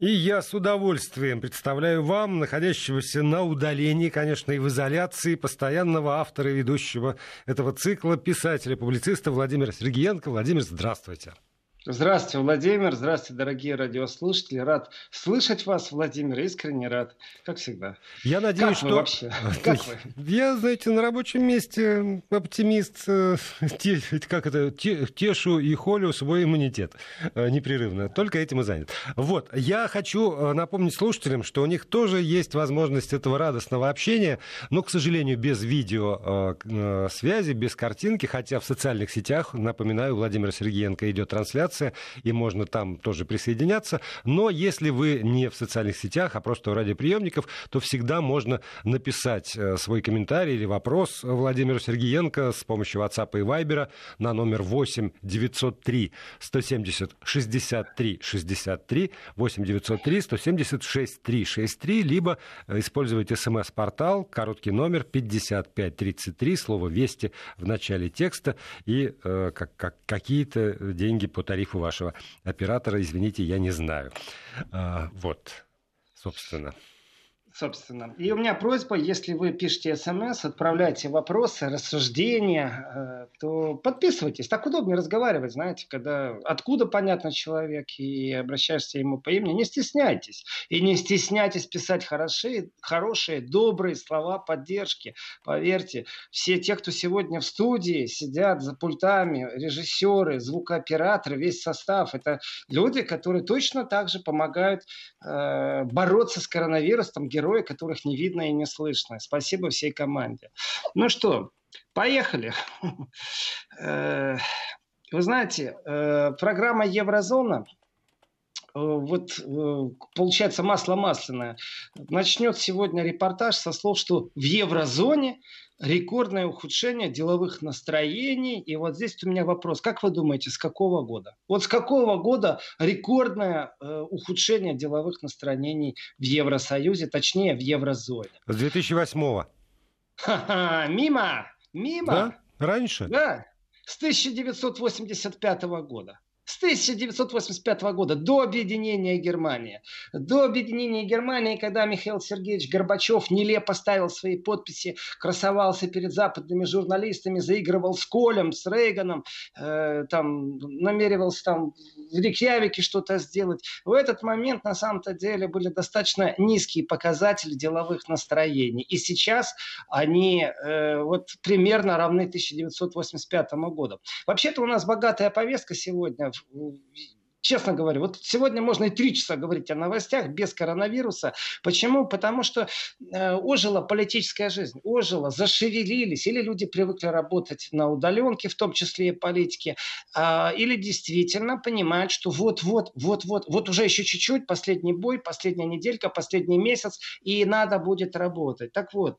И я с удовольствием представляю вам, находящегося на удалении, конечно, и в изоляции, постоянного автора и ведущего этого цикла, писателя, публициста Владимира Сергеенко. Владимир, здравствуйте. Здравствуйте, Владимир. Здравствуйте, дорогие радиослушатели. Рад слышать вас, Владимир. Искренне рад, как всегда. Я надеюсь, как что... вообще? Как вы? Я, знаете, на рабочем месте оптимист. Э, как это? Тешу и холю свой иммунитет э, непрерывно. Только этим и занят. Вот. Я хочу э, напомнить слушателям, что у них тоже есть возможность этого радостного общения, но, к сожалению, без видео связи, без картинки, хотя в социальных сетях, напоминаю, Владимир Сергеенко идет трансляция, трансляция, и можно там тоже присоединяться. Но если вы не в социальных сетях, а просто у радиоприемников, то всегда можно написать э, свой комментарий или вопрос Владимиру Сергеенко с помощью WhatsApp и Viber на номер 8 903 170 63 63 8 903 170 63 63, либо использовать смс-портал, короткий номер 5533, слово «Вести» в начале текста, и э, как, как, какие-то деньги по тарифу тарифу вашего оператора, извините, я не знаю. А, вот, собственно собственно. И у меня просьба, если вы пишете смс, отправляете вопросы, рассуждения, э, то подписывайтесь. Так удобнее разговаривать, знаете, когда откуда понятно человек и обращаешься ему по имени. Не стесняйтесь. И не стесняйтесь писать хорошие, хорошие, добрые слова поддержки. Поверьте, все те, кто сегодня в студии сидят за пультами, режиссеры, звукооператоры, весь состав, это люди, которые точно так же помогают э, бороться с коронавирусом, герои, которых не видно и не слышно. Спасибо всей команде. Ну что, поехали. Э, вы знаете, э, программа Еврозона э, вот получается масло масляное. Начнет сегодня репортаж со слов, что в еврозоне рекордное ухудшение деловых настроений. И вот здесь у меня вопрос. Как вы думаете, с какого года? Вот с какого года рекордное э, ухудшение деловых настроений в Евросоюзе, точнее в еврозоне? С 2008-го. Ха-ха, мимо, мимо. Да? Раньше? Да, с 1985 года с 1985 года, до объединения Германии. До объединения Германии, когда Михаил Сергеевич Горбачев нелепо ставил свои подписи, красовался перед западными журналистами, заигрывал с Колем, с Рейганом, э, там, намеревался там в Рикьявике что-то сделать. В этот момент на самом-то деле были достаточно низкие показатели деловых настроений. И сейчас они э, вот примерно равны 1985 году. Вообще-то у нас богатая повестка сегодня o, честно говоря, вот сегодня можно и три часа говорить о новостях без коронавируса. Почему? Потому что э, ожила политическая жизнь, ожила, зашевелились, или люди привыкли работать на удаленке, в том числе и политики, э, или действительно понимают, что вот-вот, вот-вот, вот уже еще чуть-чуть, последний бой, последняя неделька, последний месяц, и надо будет работать. Так вот,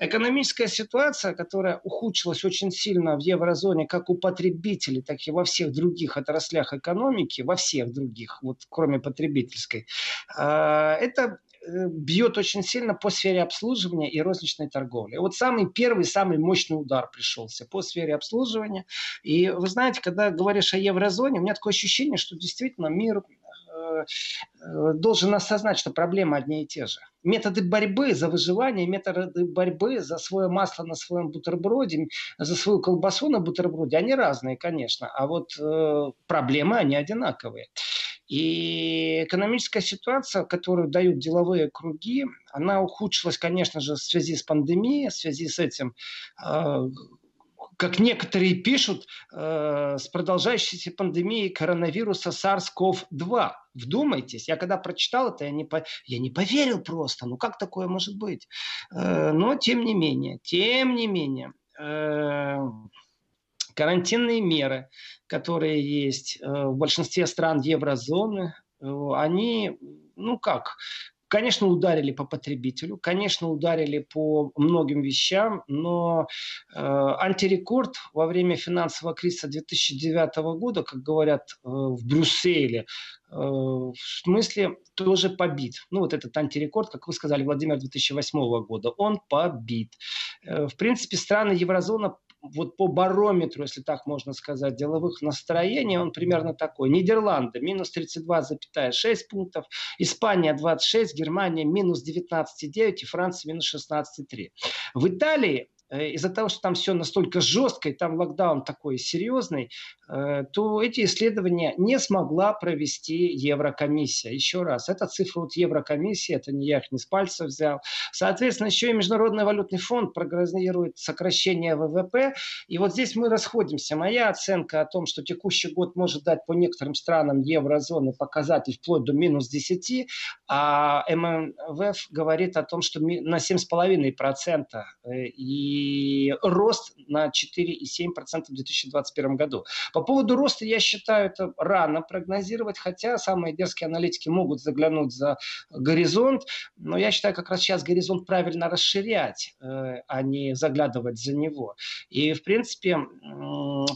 экономическая ситуация, которая ухудшилась очень сильно в еврозоне, как у потребителей, так и во всех других отраслях экономики, во всех других, вот кроме потребительской, а, это э, бьет очень сильно по сфере обслуживания и розничной торговли. Вот самый первый, самый мощный удар пришелся по сфере обслуживания. И вы знаете, когда говоришь о еврозоне, у меня такое ощущение, что действительно мир должен осознать, что проблемы одни и те же. Методы борьбы за выживание, методы борьбы за свое масло на своем бутерброде, за свою колбасу на бутерброде, они разные, конечно. А вот э, проблемы, они одинаковые. И экономическая ситуация, которую дают деловые круги, она ухудшилась, конечно же, в связи с пандемией, в связи с этим э, как некоторые пишут, э, с продолжающейся пандемией коронавируса SARS-CoV-2. Вдумайтесь, я когда прочитал это, я не, по... я не поверил просто. Ну как такое может быть? Э, но тем не менее, тем не менее, э, карантинные меры, которые есть э, в большинстве стран еврозоны, э, они, ну как, Конечно, ударили по потребителю, конечно, ударили по многим вещам, но э, антирекорд во время финансового кризиса 2009 года, как говорят э, в Брюсселе, э, в смысле тоже побит. Ну, вот этот антирекорд, как вы сказали, Владимир 2008 года, он побит. В принципе, страны еврозоны вот по барометру, если так можно сказать, деловых настроений, он примерно такой. Нидерланды минус 32,6 пунктов, Испания 26, Германия минус 19,9 и Франция минус 16,3. В Италии из-за того, что там все настолько жестко, и там локдаун такой серьезный, э, то эти исследования не смогла провести Еврокомиссия. Еще раз, это цифры от Еврокомиссии, это не я их не с пальца взял. Соответственно, еще и Международный валютный фонд прогнозирует сокращение ВВП. И вот здесь мы расходимся. Моя оценка о том, что текущий год может дать по некоторым странам еврозоны показатель вплоть до минус 10, а ММВФ говорит о том, что на 7,5%. Э, и рост на 4,7% в 2021 году. По поводу роста, я считаю, это рано прогнозировать, хотя самые дерзкие аналитики могут заглянуть за горизонт, но я считаю, как раз сейчас горизонт правильно расширять, э, а не заглядывать за него. И, в принципе,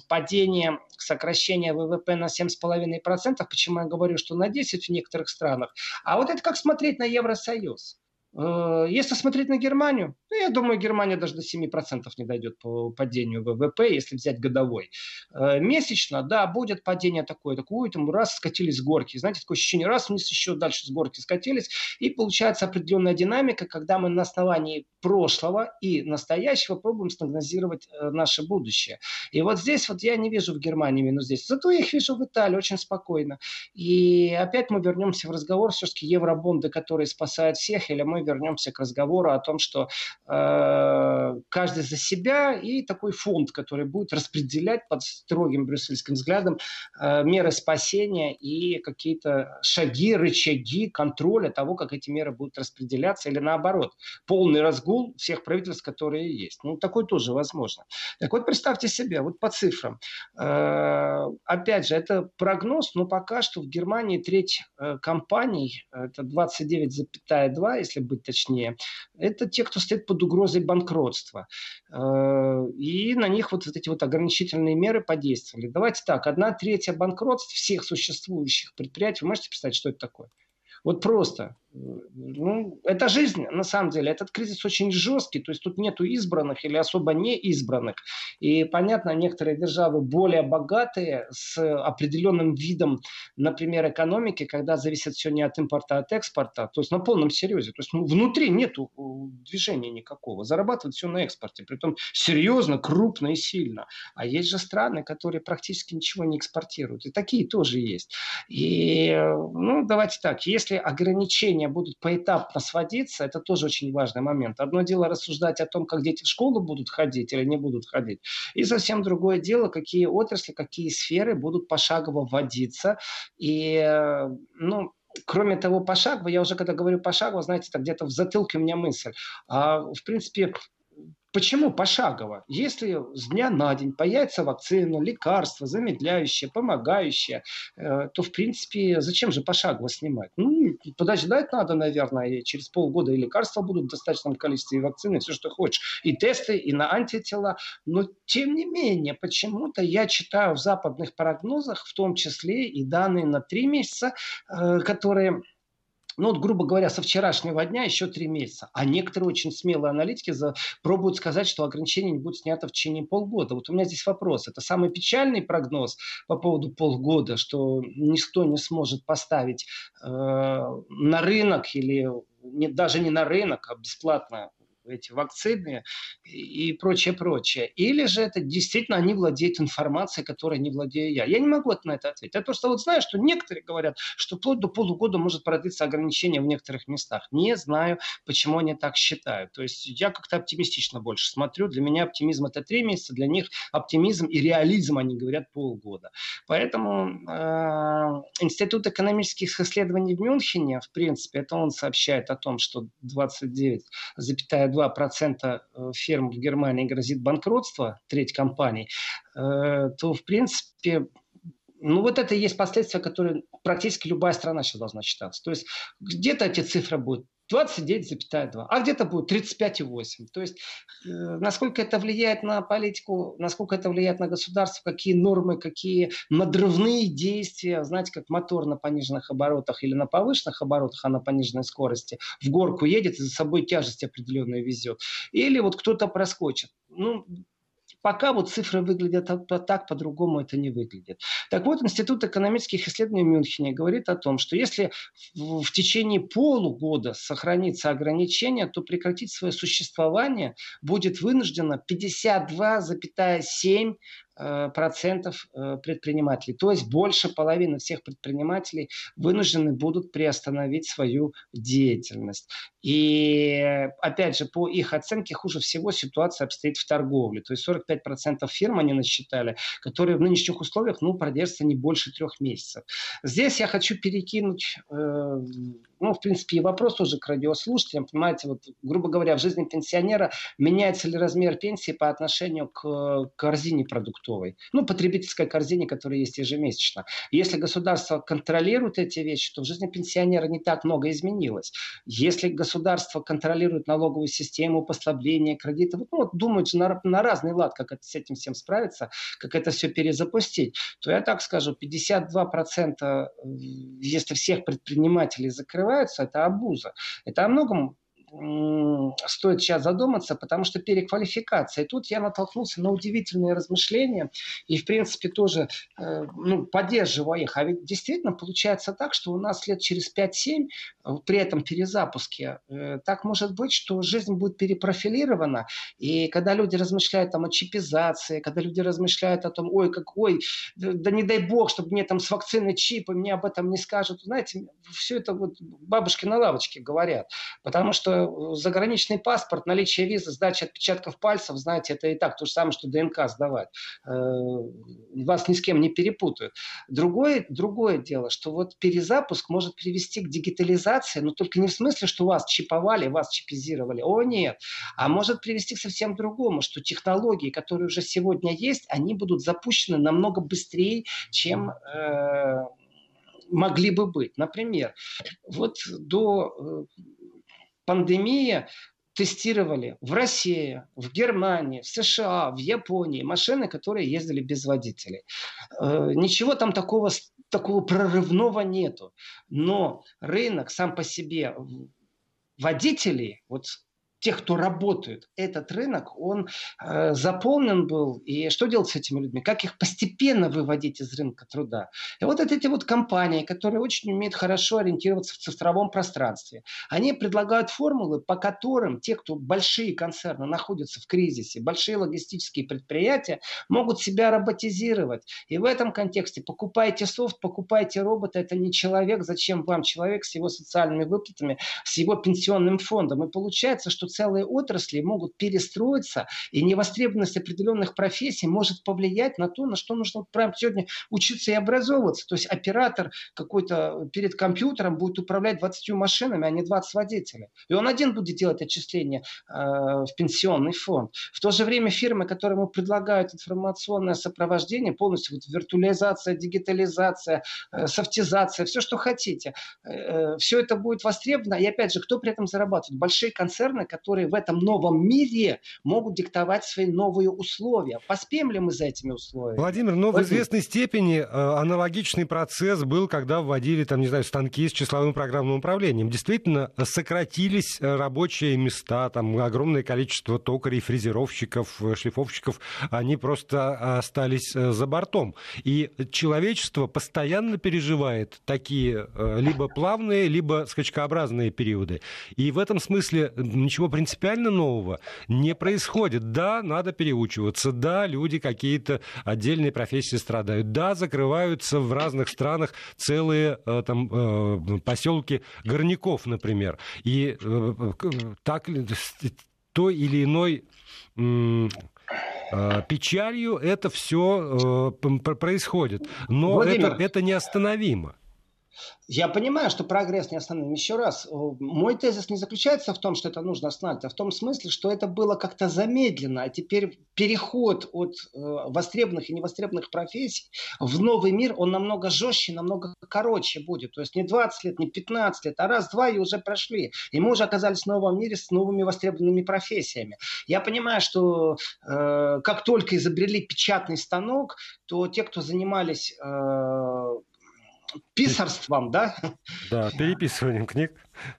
падение, сокращение ВВП на 7,5%, почему я говорю, что на 10 в некоторых странах, а вот это как смотреть на Евросоюз. Э, если смотреть на Германию, ну, я думаю, Германия даже до 7% не дойдет по падению ВВП, если взять годовой. Э, месячно, да, будет падение такое, такое, там раз скатились с горки. Знаете, такое ощущение, раз вниз еще дальше с горки скатились, и получается определенная динамика, когда мы на основании прошлого и настоящего пробуем спрогнозировать э, наше будущее. И вот здесь вот я не вижу в Германии минус здесь, зато я их вижу в Италии очень спокойно. И опять мы вернемся в разговор, все-таки евробонды, которые спасают всех, или мы вернемся к разговору о том, что э, каждый за себя и такой фонд, который будет распределять под строгим брюссельским взглядом э, меры спасения и какие-то шаги, рычаги контроля того, как эти меры будут распределяться, или наоборот, полный разгул всех правительств, которые есть. Ну, такое тоже возможно. Так вот, представьте себе, вот по цифрам. Э, опять же, это прогноз, но пока что в Германии треть э, компаний, это 29,2, если быть быть точнее, это те, кто стоит под угрозой банкротства. Э, и на них вот, эти вот ограничительные меры подействовали. Давайте так, одна третья банкротств всех существующих предприятий, вы можете представить, что это такое? Вот просто. Ну, это жизнь, на самом деле. Этот кризис очень жесткий, то есть тут нету избранных или особо не избранных. И, понятно, некоторые державы более богатые, с определенным видом, например, экономики, когда зависит все не от импорта, а от экспорта, то есть на полном серьезе. То есть ну, внутри нету э, движения никакого. Зарабатывают все на экспорте, притом серьезно, крупно и сильно. А есть же страны, которые практически ничего не экспортируют. И такие тоже есть. И, э, ну, давайте так, если ограничения решения будут поэтапно сводиться, это тоже очень важный момент. Одно дело рассуждать о том, как дети в школу будут ходить или не будут ходить, и совсем другое дело, какие отрасли, какие сферы будут пошагово вводиться. И, ну, кроме того, пошагово, я уже когда говорю пошагово, знаете, это где-то в затылке у меня мысль. А, в принципе, Почему пошагово? Если с дня на день появится вакцина, лекарство, замедляющее, помогающее, э, то, в принципе, зачем же пошагово снимать? Ну, подождать надо, наверное, и через полгода и лекарства будут в достаточном количестве, и вакцины, все, что хочешь, и тесты, и на антитела. Но, тем не менее, почему-то я читаю в западных прогнозах, в том числе и данные на три месяца, э, которые ну вот, грубо говоря, со вчерашнего дня еще три месяца. А некоторые очень смелые аналитики за... пробуют сказать, что ограничения не будут сняты в течение полгода. Вот у меня здесь вопрос. Это самый печальный прогноз по поводу полгода, что никто не сможет поставить э, на рынок или не, даже не на рынок, а бесплатно эти вакцины и прочее, прочее. Или же это действительно они владеют информацией, которой не владею я. Я не могу на это ответить. Я просто вот знаю, что некоторые говорят, что вплоть до полугода может продлиться ограничение в некоторых местах. Не знаю, почему они так считают. То есть я как-то оптимистично больше смотрю. Для меня оптимизм это три месяца, для них оптимизм и реализм, они говорят, полгода. Поэтому э, Институт экономических исследований в Мюнхене, в принципе, это он сообщает о том, что 29,2 2% э, фирм в Германии грозит банкротство, треть компаний, э, то, в принципе, ну, вот это и есть последствия, которые практически любая страна сейчас должна считаться. То есть где-то эти цифры будут 29,2, а где-то будет 35,8. То есть э, насколько это влияет на политику, насколько это влияет на государство, какие нормы, какие надрывные действия, знаете, как мотор на пониженных оборотах или на повышенных оборотах, а на пониженной скорости в горку едет и за собой тяжесть определенную везет. Или вот кто-то проскочит. Ну, Пока вот цифры выглядят так, по-другому это не выглядит. Так вот, Институт экономических исследований в Мюнхене говорит о том, что если в, течение полугода сохранится ограничение, то прекратить свое существование будет вынуждено 52,7 Э, процентов э, предпринимателей. То есть больше половины всех предпринимателей вынуждены будут приостановить свою деятельность. И опять же, по их оценке хуже всего ситуация обстоит в торговле. То есть 45% фирм они насчитали, которые в нынешних условиях ну, продержатся не больше трех месяцев. Здесь я хочу перекинуть э, ну, в принципе, и вопрос тоже к радиослушателям. Понимаете, вот, грубо говоря, в жизни пенсионера меняется ли размер пенсии по отношению к корзине продуктовой? Ну, потребительской корзине, которая есть ежемесячно. Если государство контролирует эти вещи, то в жизни пенсионера не так много изменилось. Если государство контролирует налоговую систему, послабление, кредиты, ну, вот думают на, на разный лад, как это, с этим всем справиться, как это все перезапустить, то я так скажу, 52% если всех предпринимателей закрывать, открываются, это абуза. Это о многом стоит сейчас задуматься, потому что переквалификация. И тут я натолкнулся на удивительные размышления и, в принципе, тоже э, ну, поддерживаю их. А ведь действительно получается так, что у нас лет через 5-7 э, при этом перезапуске э, так может быть, что жизнь будет перепрофилирована. И когда люди размышляют там, о чипизации, когда люди размышляют о том, ой, какой, да не дай бог, чтобы мне там с вакциной чипа, мне об этом не скажут. Знаете, все это вот бабушки на лавочке говорят. Потому что заграничный паспорт, наличие визы, сдача отпечатков пальцев, знаете, это и так то же самое, что ДНК сдавать. Э, вас ни с кем не перепутают. Другое, другое дело, что вот перезапуск может привести к дигитализации, но только не в смысле, что вас чиповали, вас чипизировали. О, нет. А может привести к совсем другому, что технологии, которые уже сегодня есть, они будут запущены намного быстрее, чем э, могли бы быть. Например, вот до э, пандемия тестировали в России, в Германии, в США, в Японии машины, которые ездили без водителей. Э, ничего там такого, такого прорывного нету. Но рынок сам по себе водителей, вот тех, кто работает, этот рынок, он э, заполнен был. И что делать с этими людьми? Как их постепенно выводить из рынка труда? И вот эти вот компании, которые очень умеют хорошо ориентироваться в цифровом пространстве, они предлагают формулы, по которым те, кто большие концерны находятся в кризисе, большие логистические предприятия, могут себя роботизировать. И в этом контексте покупайте софт, покупайте робота, это не человек, зачем вам человек с его социальными выплатами, с его пенсионным фондом. И получается, что целые отрасли могут перестроиться, и невостребованность определенных профессий может повлиять на то, на что нужно прямо сегодня учиться и образовываться. То есть оператор какой-то перед компьютером будет управлять 20 машинами, а не 20 водителей. И он один будет делать отчисления э, в пенсионный фонд. В то же время фирмы, которые ему предлагают информационное сопровождение, полностью вот виртуализация, дигитализация, э, софтизация, все, что хотите, э, э все это будет востребовано. И опять же, кто при этом зарабатывает? Большие концерны, которые в этом новом мире могут диктовать свои новые условия. Поспеем ли мы за этими условиями? Владимир, но ну, в известной степени э, аналогичный процесс был, когда вводили, там, не знаю, станки с числовым программным управлением. Действительно, сократились э, рабочие места, там огромное количество токарей, фрезеровщиков, э, шлифовщиков, они просто остались за бортом. И человечество постоянно переживает такие либо плавные, либо скачкообразные периоды. И в этом смысле ничего ничего принципиально нового не происходит. Да, надо переучиваться, да, люди какие-то отдельные профессии страдают, да, закрываются в разных странах целые э, там э, поселки горняков, например. И э, так той или иной печалью это все происходит. Но это, это неостановимо. Я понимаю, что прогресс не остановим. Еще раз, мой тезис не заключается в том, что это нужно остановить, а в том смысле, что это было как-то замедлено, а теперь переход от э, востребованных и невостребованных профессий в новый мир, он намного жестче, намного короче будет. То есть не 20 лет, не 15 лет, а раз-два и уже прошли. И мы уже оказались в новом мире с новыми востребованными профессиями. Я понимаю, что э, как только изобрели печатный станок, то те, кто занимались э, писарством, да? Да, переписыванием книг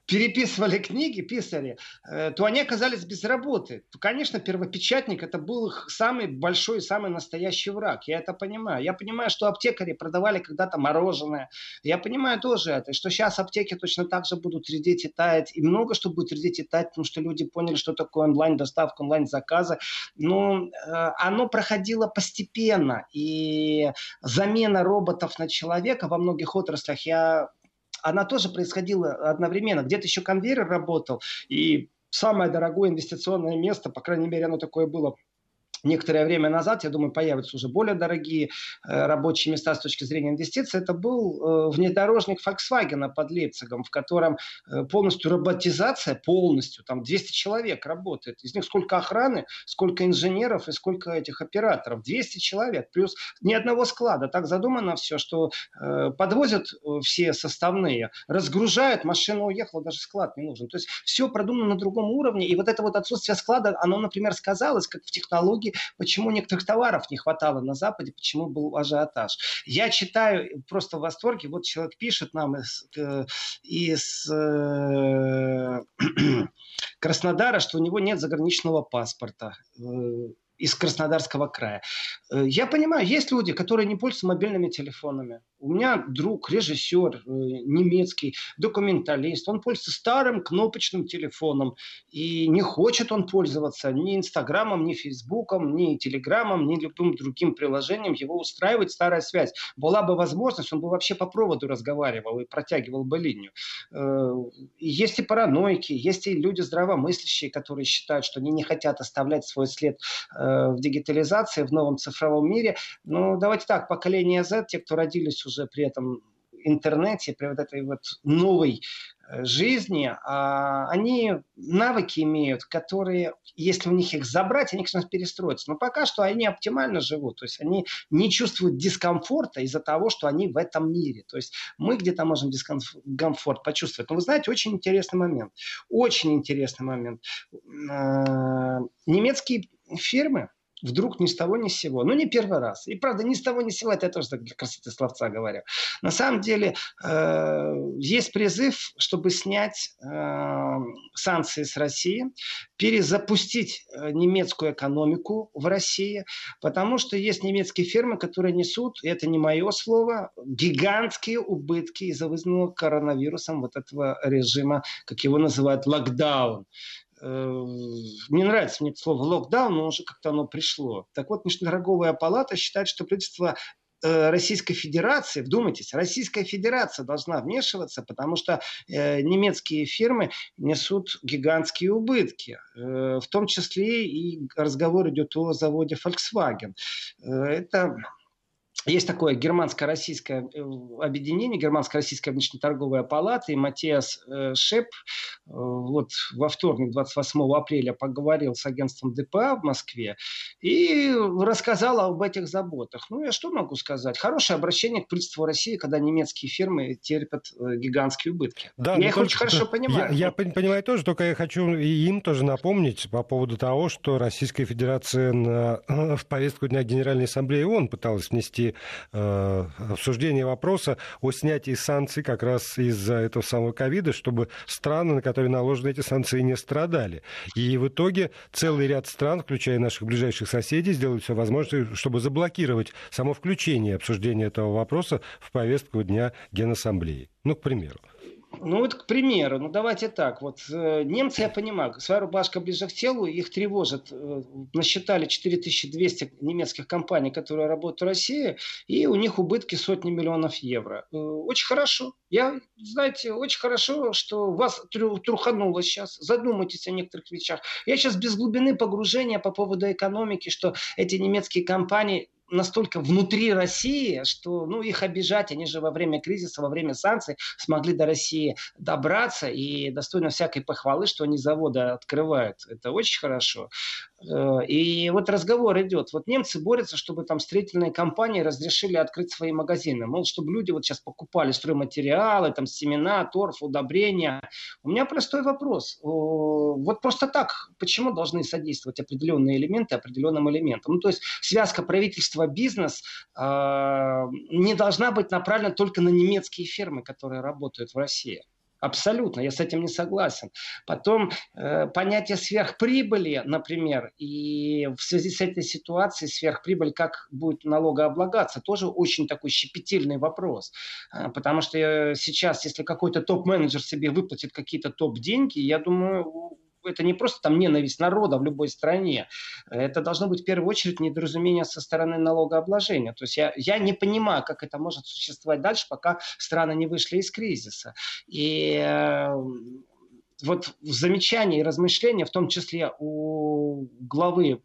переписывали книги, писали, э, то они оказались без работы. Конечно, первопечатник это был их самый большой, самый настоящий враг. Я это понимаю. Я понимаю, что аптекари продавали когда-то мороженое. Я понимаю тоже это, что сейчас аптеки точно так же будут редеть и таять. И много что будет редеть и таять, потому что люди поняли, что такое онлайн-доставка, онлайн-заказы. Но э, оно проходило постепенно. И замена роботов на человека во многих отраслях, я она тоже происходила одновременно. Где-то еще конвейер работал, и самое дорогое инвестиционное место, по крайней мере, оно такое было некоторое время назад, я думаю, появятся уже более дорогие э, рабочие места с точки зрения инвестиций. Это был э, внедорожник Volkswagen под Лейпцигом, в котором э, полностью роботизация, полностью, там 200 человек работает. Из них сколько охраны, сколько инженеров и сколько этих операторов. 200 человек, плюс ни одного склада. Так задумано все, что подвозят все составные, разгружают, машина уехала, даже склад не нужен. То есть все продумано на другом уровне. И вот это вот отсутствие склада, оно, например, сказалось, как в технологии итоге, почему некоторых товаров не хватало на Западе, почему был ажиотаж. Я читаю просто в восторге, вот человек пишет нам из, э, из э, Краснодара, что у него нет заграничного паспорта э, из Краснодарского края. Э, я понимаю, есть люди, которые не пользуются мобильными телефонами. У меня друг, режиссер э, немецкий, документалист, он пользуется старым кнопочным телефоном. И не хочет он пользоваться ни Инстаграмом, ни Фейсбуком, ни Телеграмом, ни любым другим приложением. Его устраивает старая связь. Была бы возможность, он бы вообще по проводу разговаривал и протягивал бы линию. Э, есть и параноики, есть и люди здравомыслящие, которые считают, что они не хотят оставлять свой след Э, в дигитализации, в новом цифровом мире. Ну, давайте так, поколение Z, те, кто родились уже при этом интернете, при вот этой вот новой э, жизни, а, они навыки имеют, которые, если у них их забрать, они, конечно, перестроятся. Но пока что они оптимально живут. То есть они не чувствуют дискомфорта из-за того, что они в этом мире. То есть мы где-то можем дискомфорт почувствовать. Но вы знаете, очень интересный момент. Очень интересный момент. Э, немецкие фирмы вдруг ни с того ни с сего. Ну, не первый раз. И правда, ни с того ни с сего, это я тоже так для красоты словца говорю. На самом деле, э, есть призыв, чтобы снять э, санкции с России, перезапустить э, немецкую экономику в России, потому что есть немецкие фирмы, которые несут, и это не мое слово, гигантские убытки из-за вызванного коронавирусом вот этого режима, как его называют, локдаун. Э, не нравится мне это слово локдаун, но уже как-то оно пришло. Так вот, Международная палата считает, что правительство э, Российской Федерации, вдумайтесь, Российская Федерация должна вмешиваться, потому что э, немецкие фирмы несут гигантские убытки. Э, в том числе и разговор идет о заводе Volkswagen. Э, это есть такое германско-российское э, объединение, германско-российская внешнеторговая палата, и Матиас э, Шеп э, вот во вторник, 28 апреля, поговорил с агентством ДПА в Москве и рассказал об этих заботах. Ну, я что могу сказать? Хорошее обращение к правительству России, когда немецкие фирмы терпят гигантские убытки. Да, я их очень хорошо понимаю. Я, я понимаю тоже, только я хочу им тоже напомнить по поводу того, что Российская Федерация на, в повестку Дня Генеральной Ассамблеи ООН пыталась внести э, обсуждение вопроса о снятии санкций как раз из-за этого самого ковида, чтобы страны, на которые наложены эти санкции, не страдали. И в итоге целый ряд стран, включая наших ближайших соседей, сделали все возможное, чтобы заблокировать само включение обсуждения этого вопроса в повестку Дня Генассамблеи. Ну, к примеру. Ну вот, к примеру, ну давайте так, вот э, немцы, я понимаю, своя рубашка ближе к телу, их тревожит. Э, насчитали 4200 немецких компаний, которые работают в России, и у них убытки сотни миллионов евро. Э, очень хорошо. Я, знаете, очень хорошо, что вас трухануло сейчас. Задумайтесь о некоторых вещах. Я сейчас без глубины погружения по поводу экономики, что эти немецкие компании настолько внутри России, что ну, их обижать, они же во время кризиса, во время санкций смогли до России добраться и достойно всякой похвалы, что они заводы открывают. Это очень хорошо. Э, и вот разговор идет. Вот немцы борются, чтобы там строительные компании разрешили открыть свои магазины. Мол, чтобы люди вот сейчас покупали стройматериалы, там семена, торф, удобрения. У меня простой вопрос. Вот просто так, почему должны содействовать определенные элементы определенным элементам? Ну, то есть связка правительства-бизнес э, не должна быть направлена только на немецкие фирмы, которые работают в России. Абсолютно, я с этим не согласен. Потом э, понятие сверхприбыли, например, и в связи с этой ситуацией сверхприбыль, как будет налогооблагаться, тоже очень такой щепетильный вопрос. Э, потому что э, сейчас, если какой-то топ-менеджер себе выплатит какие-то топ-деньги, я думаю, это не просто там ненависть народа в любой стране. Это должно быть в первую очередь недоразумение со стороны налогообложения. То есть я, я не понимаю, как это может существовать дальше, пока страны не вышли из кризиса. И э, вот в замечании и размышления, в том числе у главы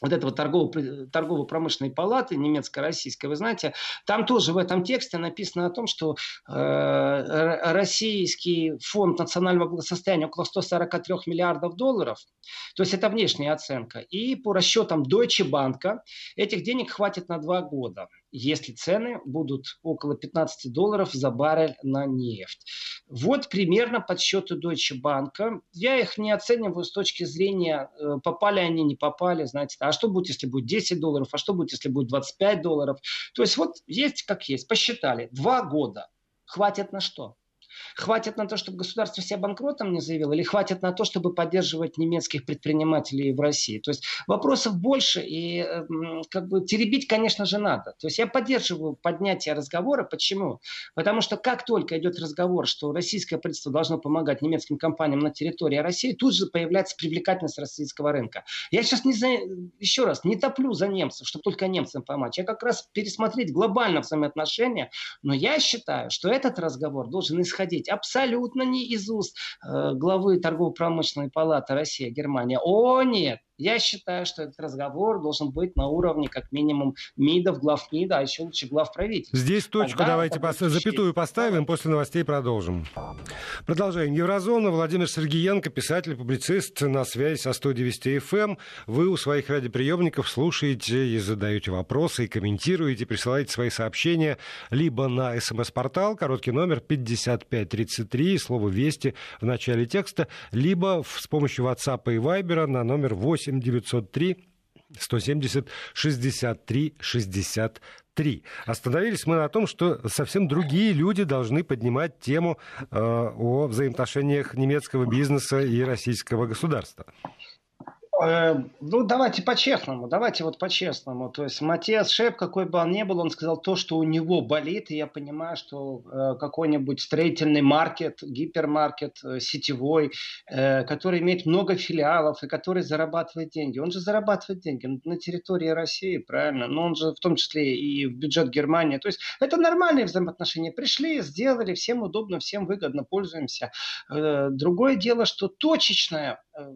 вот этого торгово- торгово-промышленной палаты немецко-российской, вы знаете, там тоже в этом тексте написано о том, что э, российский фонд национального благосостояния около 143 миллиардов долларов, то есть это внешняя оценка, и по расчетам Deutsche Bank этих денег хватит на два года если цены будут около 15 долларов за баррель на нефть. Вот примерно подсчеты Deutsche Bank. Я их не оцениваю с точки зрения, э, попали они, не попали, знаете, а что будет, если будет 10 долларов, а что будет, если будет 25 долларов. То есть вот есть как есть, посчитали, два года. Хватит на что? Хватит на то, чтобы государство себя банкротом не заявило, или хватит на то, чтобы поддерживать немецких предпринимателей в России? То есть вопросов больше, и как бы теребить, конечно же, надо. То есть я поддерживаю поднятие разговора. Почему? Потому что как только идет разговор, что российское правительство должно помогать немецким компаниям на территории России, тут же появляется привлекательность российского рынка. Я сейчас не за... еще раз не топлю за немцев, чтобы только немцам помочь. Я как раз пересмотреть глобально взаимоотношения, но я считаю, что этот разговор должен исходить абсолютно не из уст э, главы торгово-промышленной палаты Россия, Германия. О, нет, я считаю, что этот разговор должен быть на уровне как минимум МИДов, глав МИДа, а еще лучше глав правительства. Здесь точку Тогда давайте пос... запятую поставим, после новостей продолжим. Продолжаем. Еврозона. Владимир Сергеенко, писатель, публицист, на связи со 109 FM. Эм. Вы у своих радиоприемников слушаете и задаете вопросы, и комментируете, присылаете свои сообщения либо на смс-портал, короткий номер 5533, слово «Вести» в начале текста, либо с помощью WhatsApp и Viber на номер 8 8 903 170 63 63. Остановились мы на том, что совсем другие люди должны поднимать тему э, о взаимоотношениях немецкого бизнеса и российского государства. Э, ну, давайте по-честному, давайте вот по-честному. То есть Матиас Шеп, какой бы он ни был, он сказал то, что у него болит, и я понимаю, что э, какой-нибудь строительный маркет, гипермаркет, э, сетевой, э, который имеет много филиалов и который зарабатывает деньги. Он же зарабатывает деньги на территории России, правильно? Но он же в том числе и в бюджет Германии. То есть это нормальные взаимоотношения. Пришли, сделали, всем удобно, всем выгодно, пользуемся. Э, другое дело, что точечное э,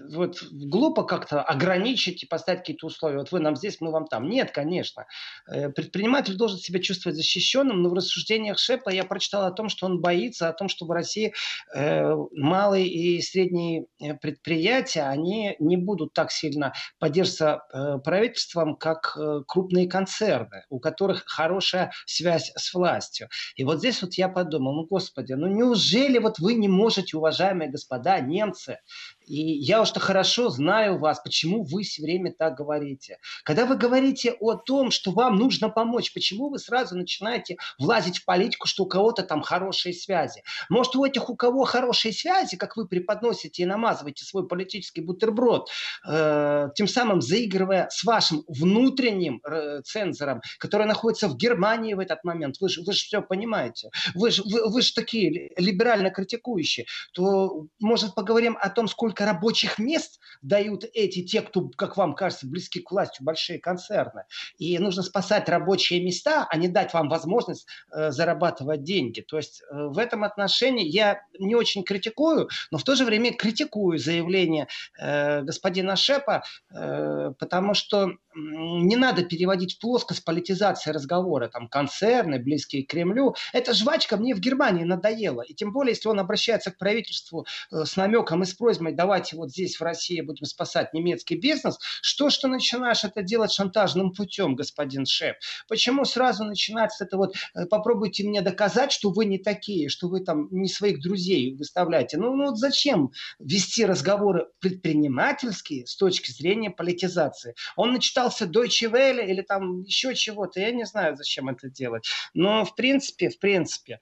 вот глупо как-то ограничить и поставить какие-то условия. Вот вы нам здесь, мы вам там. Нет, конечно. Э, предприниматель должен себя чувствовать защищенным, но в рассуждениях Шепа я прочитал о том, что он боится, о том, что в России э, малые и средние э, предприятия, они не будут так сильно поддерживаться правительством, как крупные концерны, у которых хорошая связь с властью. И вот здесь вот я подумал, ну, господи, ну неужели вот вы не можете, уважаемые господа немцы, и я уж-то хорошо знаю вас, почему вы все время так говорите. Когда вы говорите о том, что вам нужно помочь, почему вы сразу начинаете влазить в политику, что у кого-то там хорошие связи? Может, у этих, у кого хорошие связи, как вы преподносите и намазываете свой политический бутерброд, э, тем самым заигрывая с вашим внутренним э, цензором, который находится в Германии в этот момент, вы же, вы все понимаете, вы же, вы, вы же такие либерально критикующие, то, может, поговорим о том, сколько сколько рабочих мест дают эти, те, кто, как вам кажется, близки к власти, большие концерны. И нужно спасать рабочие места, а не дать вам возможность э, зарабатывать деньги. То есть э, в этом отношении я не очень критикую, но в то же время критикую заявление э, господина Шепа, э, потому что не надо переводить в плоскость политизации разговора, там, концерны, близкие к Кремлю. Эта жвачка мне в Германии надоела. И тем более, если он обращается к правительству э, с намеком и с просьбой, давайте вот здесь в России будем спасать немецкий бизнес, что ты начинаешь это делать шантажным путем, господин шеф? Почему сразу начинается это вот, э, попробуйте мне доказать, что вы не такие, что вы там не своих друзей выставляете. Ну, ну вот зачем вести разговоры предпринимательские с точки зрения политизации? Он начитался Deutsche Welle или там еще чего-то, я не знаю, зачем это делать. Но в принципе, в принципе,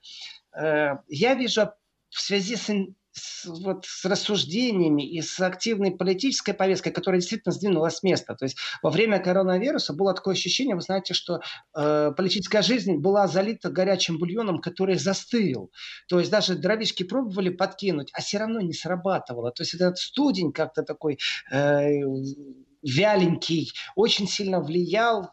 э, я вижу в связи с с, вот, с рассуждениями и с активной политической повесткой, которая действительно сдвинулась с места. То есть во время коронавируса было такое ощущение, вы знаете, что э, политическая жизнь была залита горячим бульоном, который застыл. То есть даже дровишки пробовали подкинуть, а все равно не срабатывало. То есть этот студень как-то такой... Э, вяленький, очень сильно влиял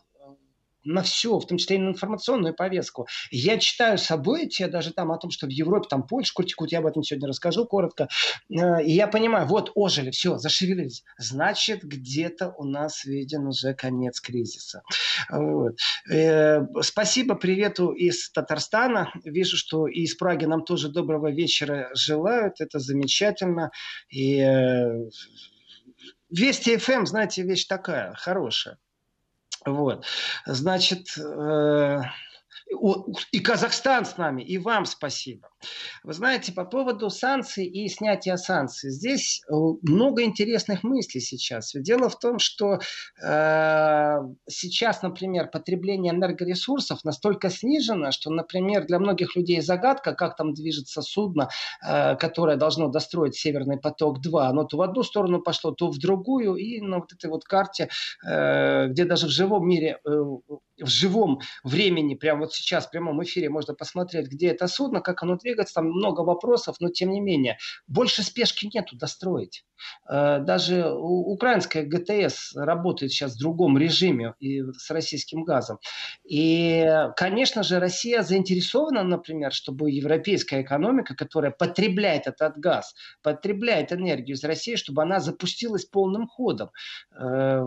на все, в том числе и на информационную повестку. Я читаю события, даже там о том, что в Европе там Польша критикуют, я об этом сегодня расскажу коротко. Э, и я понимаю, вот ожили, все, зашевелились. Значит, где-то у нас виден уже конец кризиса. Вот. Э, спасибо, привету из Татарстана. Вижу, что и из Праги нам тоже доброго вечера желают. Это замечательно. И э, Вести ФМ, знаете, вещь такая, хорошая. Вот. Значит, э, и Казахстан с нами, и вам спасибо. Вы знаете, по поводу санкций и снятия санкций, здесь э, много интересных мыслей сейчас. Дело в том, что э, сейчас, например, потребление энергоресурсов настолько снижено, что, например, для многих людей загадка, как там движется судно, э, которое должно достроить Северный поток-2. Оно то в одну сторону пошло, то в другую, и на вот этой вот карте, э, где даже в живом мире э, в живом времени, прямо вот сейчас в прямом эфире можно посмотреть, где это судно, как оно двигается, там много вопросов, но тем не менее, больше спешки нету достроить. Э, даже украинская ГТС работает сейчас в другом режиме и с российским газом. И, конечно же, Россия заинтересована, например, чтобы европейская экономика, которая потребляет этот газ, потребляет энергию из России, чтобы она запустилась полным ходом э,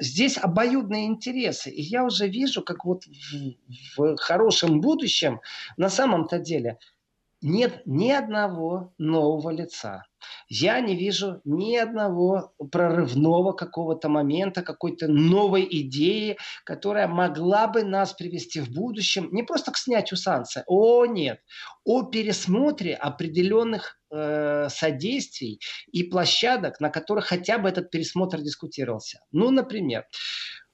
здесь обоюдные интересы. И я уже вижу, как вот в, в хорошем будущем на самом-то деле нет ни одного нового лица. Я не вижу ни одного прорывного какого-то момента, какой-то новой идеи, которая могла бы нас привести в будущем не просто к снятию санкций, о нет, о пересмотре определенных э, содействий и площадок, на которых хотя бы этот пересмотр дискутировался. Ну, например,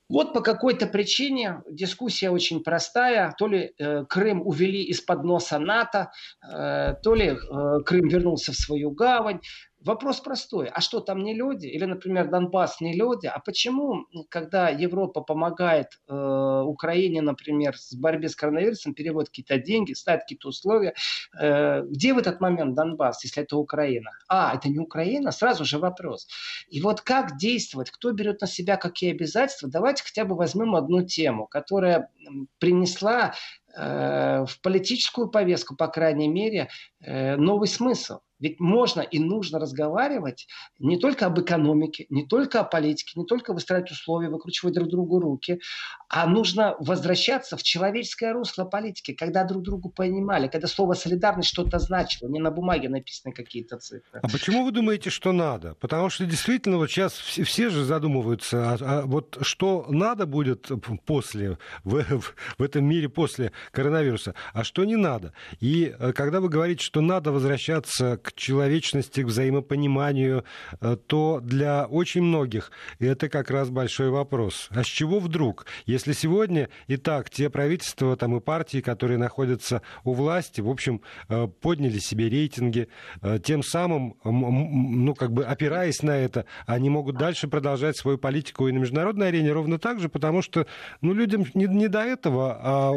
вот по какой-то причине дискуссия очень простая. То ли э, Крым увели из-под носа НАТО, э, то ли э, Крым вернулся в свою гавань. Вопрос простой. А что, там не люди? Или, например, Донбасс не люди? А почему, когда Европа помогает э, Украине, например, в борьбе с коронавирусом, переводит какие-то деньги, ставит какие-то условия, э, где в этот момент Донбасс, если это Украина? А, это не Украина? Сразу же вопрос. И вот как действовать? Кто берет на себя какие обязательства? Давайте хотя бы возьмем одну тему, которая принесла э, в политическую повестку, по крайней мере, э, новый смысл. Ведь можно и нужно разговаривать не только об экономике, не только о политике, не только выстраивать условия, выкручивать друг другу руки, а нужно возвращаться в человеческое русло политики, когда друг другу понимали, когда слово солидарность что-то значило, не на бумаге написаны какие-то цифры. А почему вы думаете, что надо? Потому что действительно вот сейчас все, все же задумываются, а, а вот что надо будет после, в, в, в этом мире после коронавируса, а что не надо. И э, когда вы говорите, что надо возвращаться к человечности, к взаимопониманию, э, то для очень многих это как раз большой вопрос. А с чего вдруг? Если сегодня и так те правительства там, и партии, которые находятся у власти, в общем, э, подняли себе рейтинги, э, тем самым, ну, как бы опираясь на это, они могут дальше продолжать свою политику и на международной арене ровно так же, потому что ну, людям не, не до этого, а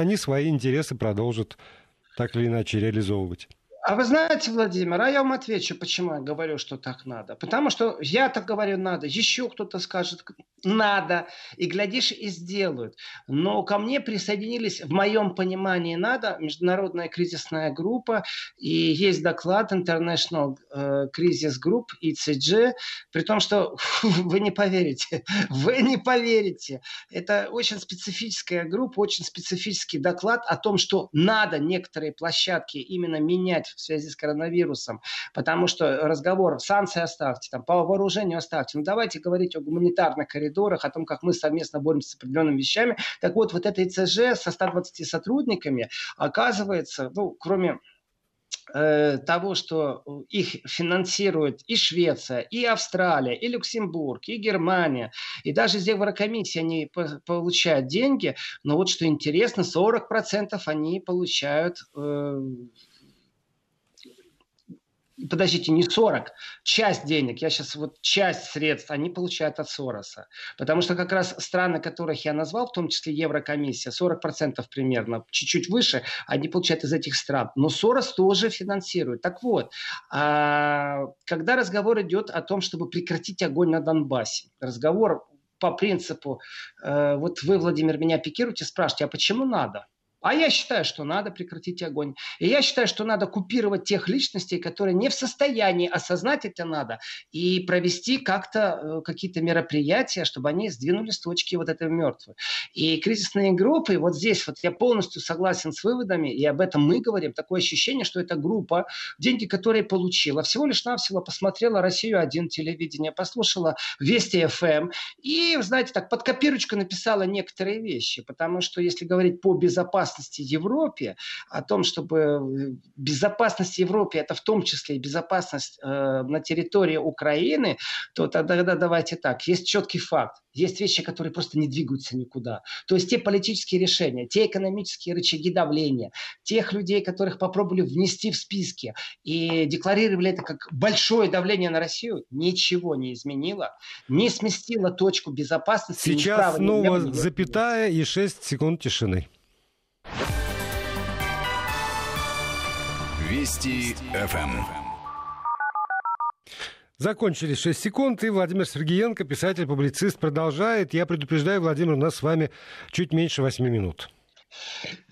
они свои интересы продолжат так или иначе реализовывать. А вы знаете, Владимир, а я вам отвечу, почему я говорю, что так надо. Потому что я так говорю, надо. Еще кто-то скажет, надо. И, глядишь, и сделают. Но ко мне присоединились, в моем понимании, надо, международная кризисная группа. И есть доклад International э, Crisis Group, ECG. При том, что вы не поверите. Вы не поверите. Это очень специфическая группа, очень специфический доклад о том, что надо некоторые площадки именно менять в связи с коронавирусом, потому что разговор санкции оставьте, там, по вооружению оставьте. Ну, давайте говорить о гуманитарных коридорах, о том, как мы совместно боремся с определенными вещами. Так вот, вот это ИЦЖ со 120 сотрудниками, оказывается, ну, кроме э, того, что их финансирует и Швеция, и Австралия, и Люксембург, и Германия, и даже из Еврокомиссии они получают деньги, но вот что интересно, 40% они получают э, подождите, не 40, часть денег, я сейчас вот часть средств они получают от Сороса. Потому что как раз страны, которых я назвал, в том числе Еврокомиссия, 40% примерно, чуть-чуть выше, они получают из этих стран. Но Сорос тоже финансирует. Так вот, а, когда разговор идет о том, чтобы прекратить огонь на Донбассе, разговор по принципу, э, вот вы, Владимир, меня пикируете, спрашиваете, а почему надо? А я считаю, что надо прекратить огонь. И я считаю, что надо купировать тех личностей, которые не в состоянии осознать это надо, и провести как-то э, какие-то мероприятия, чтобы они сдвинулись с точки вот этой мертвой. И кризисные группы, вот здесь вот я полностью согласен с выводами, и об этом мы говорим, такое ощущение, что эта группа, деньги, которые получила, всего лишь навсего посмотрела «Россию-1» телевидение, послушала «Вести ФМ», эм», и, знаете, так под копирочку написала некоторые вещи, потому что, если говорить по безопасности, безопасности Европе, о том, чтобы э, безопасность Европе это в том числе и безопасность э, на территории Украины, то тогда давайте так, есть четкий факт. Есть вещи, которые просто не двигаются никуда. То есть те политические решения, те экономические рычаги давления, тех людей, которых попробовали внести в списки и декларировали это как большое давление на Россию, ничего не изменило, не сместило точку безопасности. Сейчас снова запятая и 6 секунд тишины. Вести ФМ. Закончились 6 секунд, и Владимир Сергеенко, писатель-публицист, продолжает. Я предупреждаю, Владимир, у нас с вами чуть меньше 8 минут.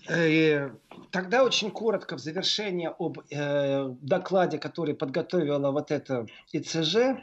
Э, тогда очень коротко в завершение об э, докладе, который подготовила вот это ИЦЖ,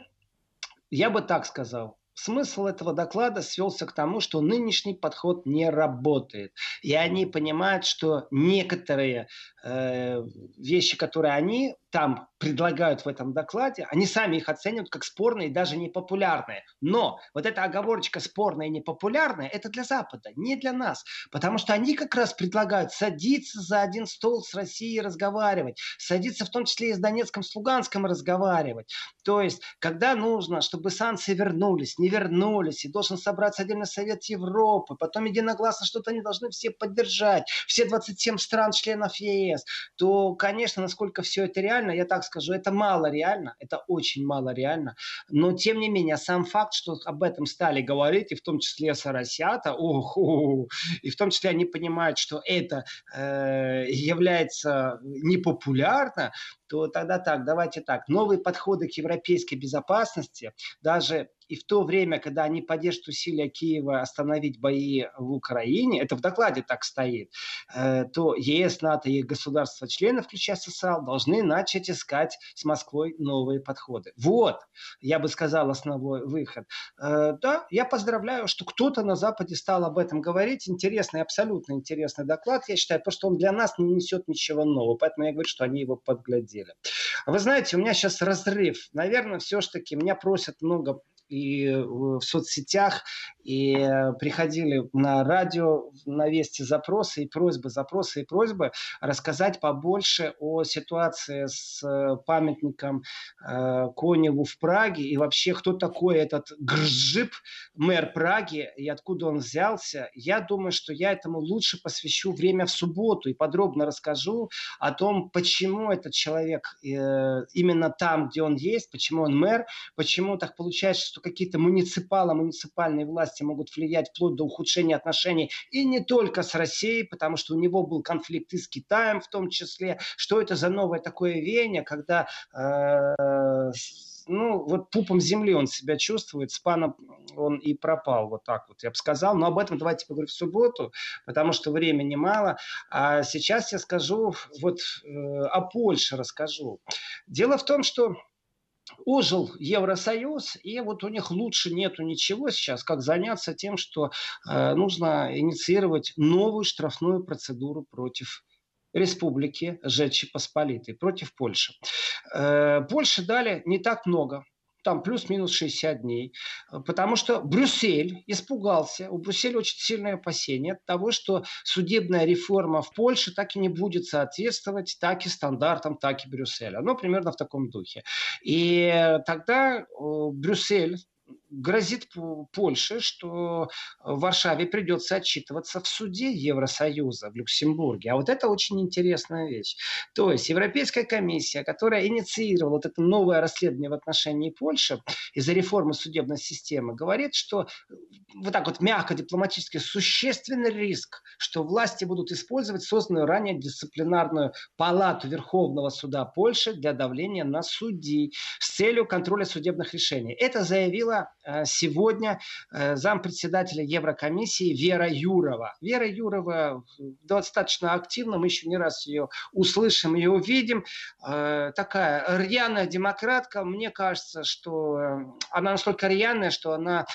я бы так сказал. Смысл этого доклада свелся к тому, что нынешний подход не работает. И они понимают, что некоторые э, вещи, которые они там предлагают в этом докладе, они сами их оценивают как спорные и даже непопулярные. Но вот эта оговорочка спорная и непопулярная, это для Запада, не для нас. Потому что они как раз предлагают садиться за один стол с Россией и разговаривать. Садиться в том числе и с Донецком, с Луганском разговаривать. То есть, когда нужно, чтобы санкции вернулись, не вернулись, и должен собраться отдельно Совет Европы, потом единогласно что-то они должны все поддержать, все 27 стран членов ЕС, то, конечно, насколько все это реально, реально, я так скажу, это мало реально, это очень мало реально. Но, тем не менее, сам факт, что об этом стали говорить, и в том числе соросята, ох, и в том числе они понимают, что это э, является непопулярно, то тогда так, давайте так. Новые подходы к европейской безопасности, даже и в то время, когда они поддержат усилия Киева остановить бои в Украине, это в докладе так стоит, э, то ЕС, НАТО и государства-члены, включая СССР, должны начать искать с Москвой новые подходы. Вот, я бы сказал, основной выход. Э, да, я поздравляю, что кто-то на Западе стал об этом говорить. Интересный, абсолютно интересный доклад. Я считаю, то, что он для нас не несет ничего нового. Поэтому я говорю, что они его подглядели. Вы знаете, у меня сейчас разрыв. Наверное, все-таки меня просят много и э, в соцсетях, и э, приходили на радио на вести запросы и просьбы, запросы и просьбы рассказать побольше о ситуации с э, памятником Коневу в Праге и вообще кто такой этот Гржип, мэр Праги и откуда он взялся. Я думаю, что я этому лучше посвящу время в субботу и подробно расскажу о том, почему этот человек именно там, где он есть, почему он мэр, почему так получается, что что какие-то муниципалы, муниципальные власти могут влиять вплоть до ухудшения отношений и не только с Россией, потому что у него был конфликт и с Китаем в том числе. Что это за новое такое веяние, когда э, ну, вот пупом земли он себя чувствует, с паном он и пропал, вот так вот, я бы сказал. Но об этом давайте поговорим в субботу, потому что времени мало. А сейчас я скажу, вот э, о Польше расскажу. Дело в том, что ожил Евросоюз, и вот у них лучше нету ничего сейчас, как заняться тем, что э, нужно инициировать новую штрафную процедуру против республики Жечи Посполитой против Польши. Э, Польше дали не так много, там плюс-минус 60 дней, потому что Брюссель испугался, у Брюсселя очень сильное опасение от того, что судебная реформа в Польше так и не будет соответствовать так и стандартам, так и Брюсселя. Ну, примерно в таком духе. И тогда Брюссель грозит Польше, что в Варшаве придется отчитываться в суде Евросоюза в Люксембурге. А вот это очень интересная вещь. То есть Европейская комиссия, которая инициировала вот это новое расследование в отношении Польши из-за реформы судебной системы, говорит, что вот так вот мягко, дипломатически, существенный риск, что власти будут использовать созданную ранее дисциплинарную палату Верховного суда Польши для давления на судей с целью контроля судебных решений. Это заявила Э, сегодня э, зампредседателя Еврокомиссии Вера Юрова. Вера Юрова достаточно активна, мы еще не раз ее услышим и увидим. Э, такая рьяная демократка. Мне кажется, что она настолько рьяная, что она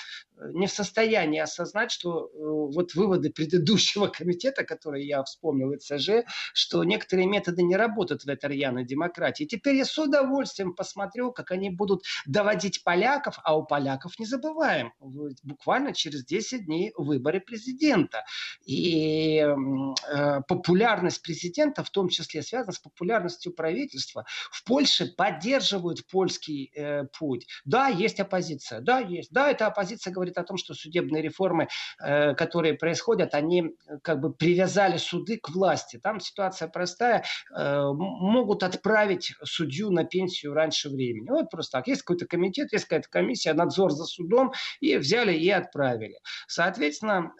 не в состоянии осознать, что э, вот выводы предыдущего комитета, который я вспомнил, ЦЖ, что некоторые методы не работают в этой рьяной демократии. Теперь я с удовольствием посмотрю, как они будут доводить поляков, а у поляков не забываем, буквально через 10 дней выборы президента. И э, популярность президента в том числе связана с популярностью правительства. В Польше поддерживают польский э, путь. Да, есть оппозиция, да, есть. Да, эта оппозиция говорит, говорит о том, что судебные реформы, э, которые происходят, они э, как бы привязали суды к власти. Там ситуация простая. Э, могут отправить судью на пенсию раньше времени. Вот просто так. Есть какой-то комитет, есть какая-то комиссия, надзор за судом, и взяли и отправили. Соответственно,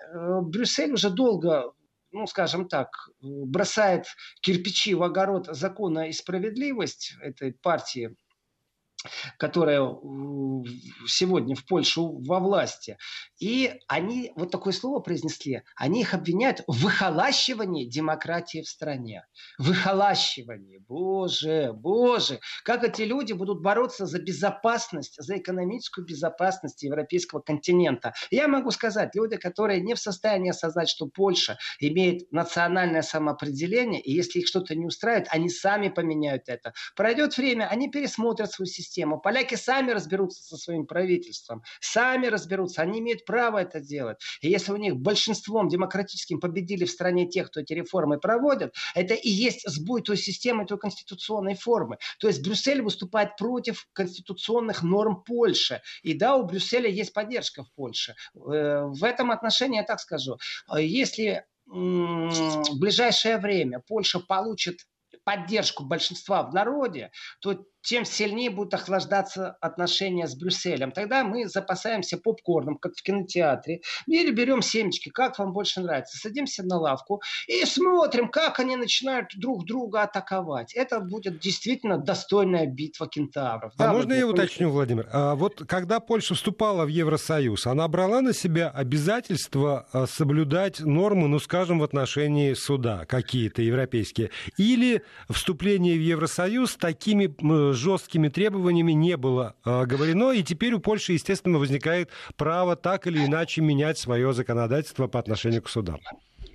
Брюссель уже долго ну, скажем так, бросает кирпичи в огород закона и справедливость этой партии которая сегодня в Польше во власти. И они вот такое слово произнесли, они их обвиняют в выхолащивании демократии в стране. Выхолащивание. Боже, боже. Как эти люди будут бороться за безопасность, за экономическую безопасность европейского континента. Я могу сказать, люди, которые не в состоянии осознать, что Польша имеет национальное самоопределение, и если их что-то не устраивает, они сами поменяют это. Пройдет время, они пересмотрят свою систему систему. Поляки сами разберутся со своим правительством, сами разберутся, они имеют право это делать. И если у них большинством демократическим победили в стране тех, кто эти реформы проводит, это и есть сбой той системы, той конституционной формы. То есть Брюссель выступает против конституционных норм Польши. И да, у Брюсселя есть поддержка в Польше. Э, в этом отношении я так скажу. Если в ближайшее время Польша получит поддержку большинства в народе, то тем сильнее будут охлаждаться отношения с Брюсселем. Тогда мы запасаемся попкорном, как в кинотеатре, или берем семечки, как вам больше нравится, садимся на лавку и смотрим, как они начинают друг друга атаковать. Это будет действительно достойная битва кентавров. А да, можно вот, я уточню, Владимир? А вот когда Польша вступала в Евросоюз, она брала на себя обязательство а, соблюдать нормы, ну, скажем, в отношении суда какие-то европейские, или вступление в Евросоюз такими жесткими требованиями не было э, говорено, и теперь у Польши, естественно, возникает право так или иначе менять свое законодательство по отношению к судам.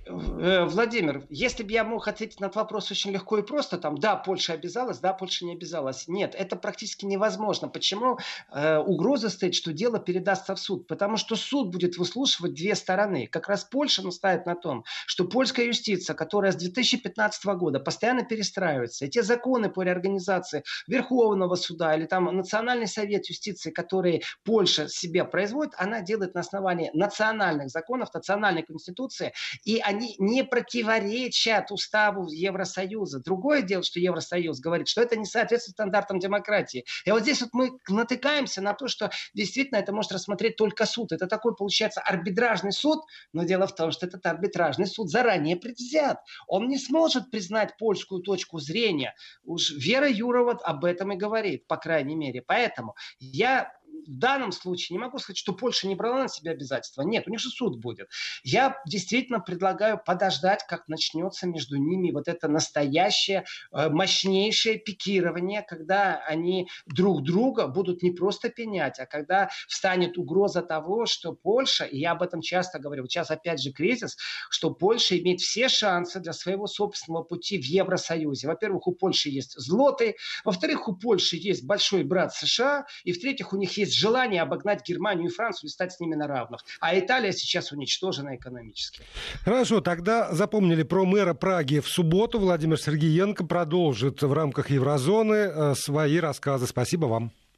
Э, Владимир, если бы я мог ответить на этот вопрос очень легко и просто, там, да, Польша обязалась, да, Польша не обязалась. Нет, это практически невозможно. Почему э, угроза стоит, что дело передастся в суд? Потому что суд будет выслушивать две стороны. Как раз Польша настаивает на том, что польская юстиция, которая с 2015 года постоянно перестраивается, и те законы по реорганизации Верховного суда или там Национальный совет юстиции, которые Польша себе производит, она делает на основании национальных законов, национальной конституции, и они не противоречат уставу Евросоюза. Другое дело, что Евросоюз говорит, что это не соответствует стандартам демократии. И вот здесь вот мы натыкаемся на то, что действительно это может рассмотреть только суд. Это такой, получается, арбитражный суд, но дело в том, что этот арбитражный суд заранее предвзят. Он не сможет признать польскую точку зрения. Уж Вера Юрова об этом и говорит, по крайней мере. Поэтому я в данном случае не могу сказать, что Польша не брала на себя обязательства. Нет, у них же суд будет. Я действительно предлагаю подождать, как начнется между ними вот это настоящее, э, мощнейшее пикирование, когда они друг друга будут не просто пенять, а когда встанет угроза того, что Польша, и я об этом часто говорю, сейчас опять же кризис, что Польша имеет все шансы для своего собственного пути в Евросоюзе. Во-первых, у Польши есть злоты, во-вторых, у Польши есть большой брат США, и в-третьих, у них есть есть желание обогнать Германию и Францию и стать с ними на равных. А Италия сейчас уничтожена экономически. Хорошо, тогда запомнили про мэра Праги в субботу. Владимир Сергеенко продолжит в рамках Еврозоны э, свои рассказы. Спасибо вам.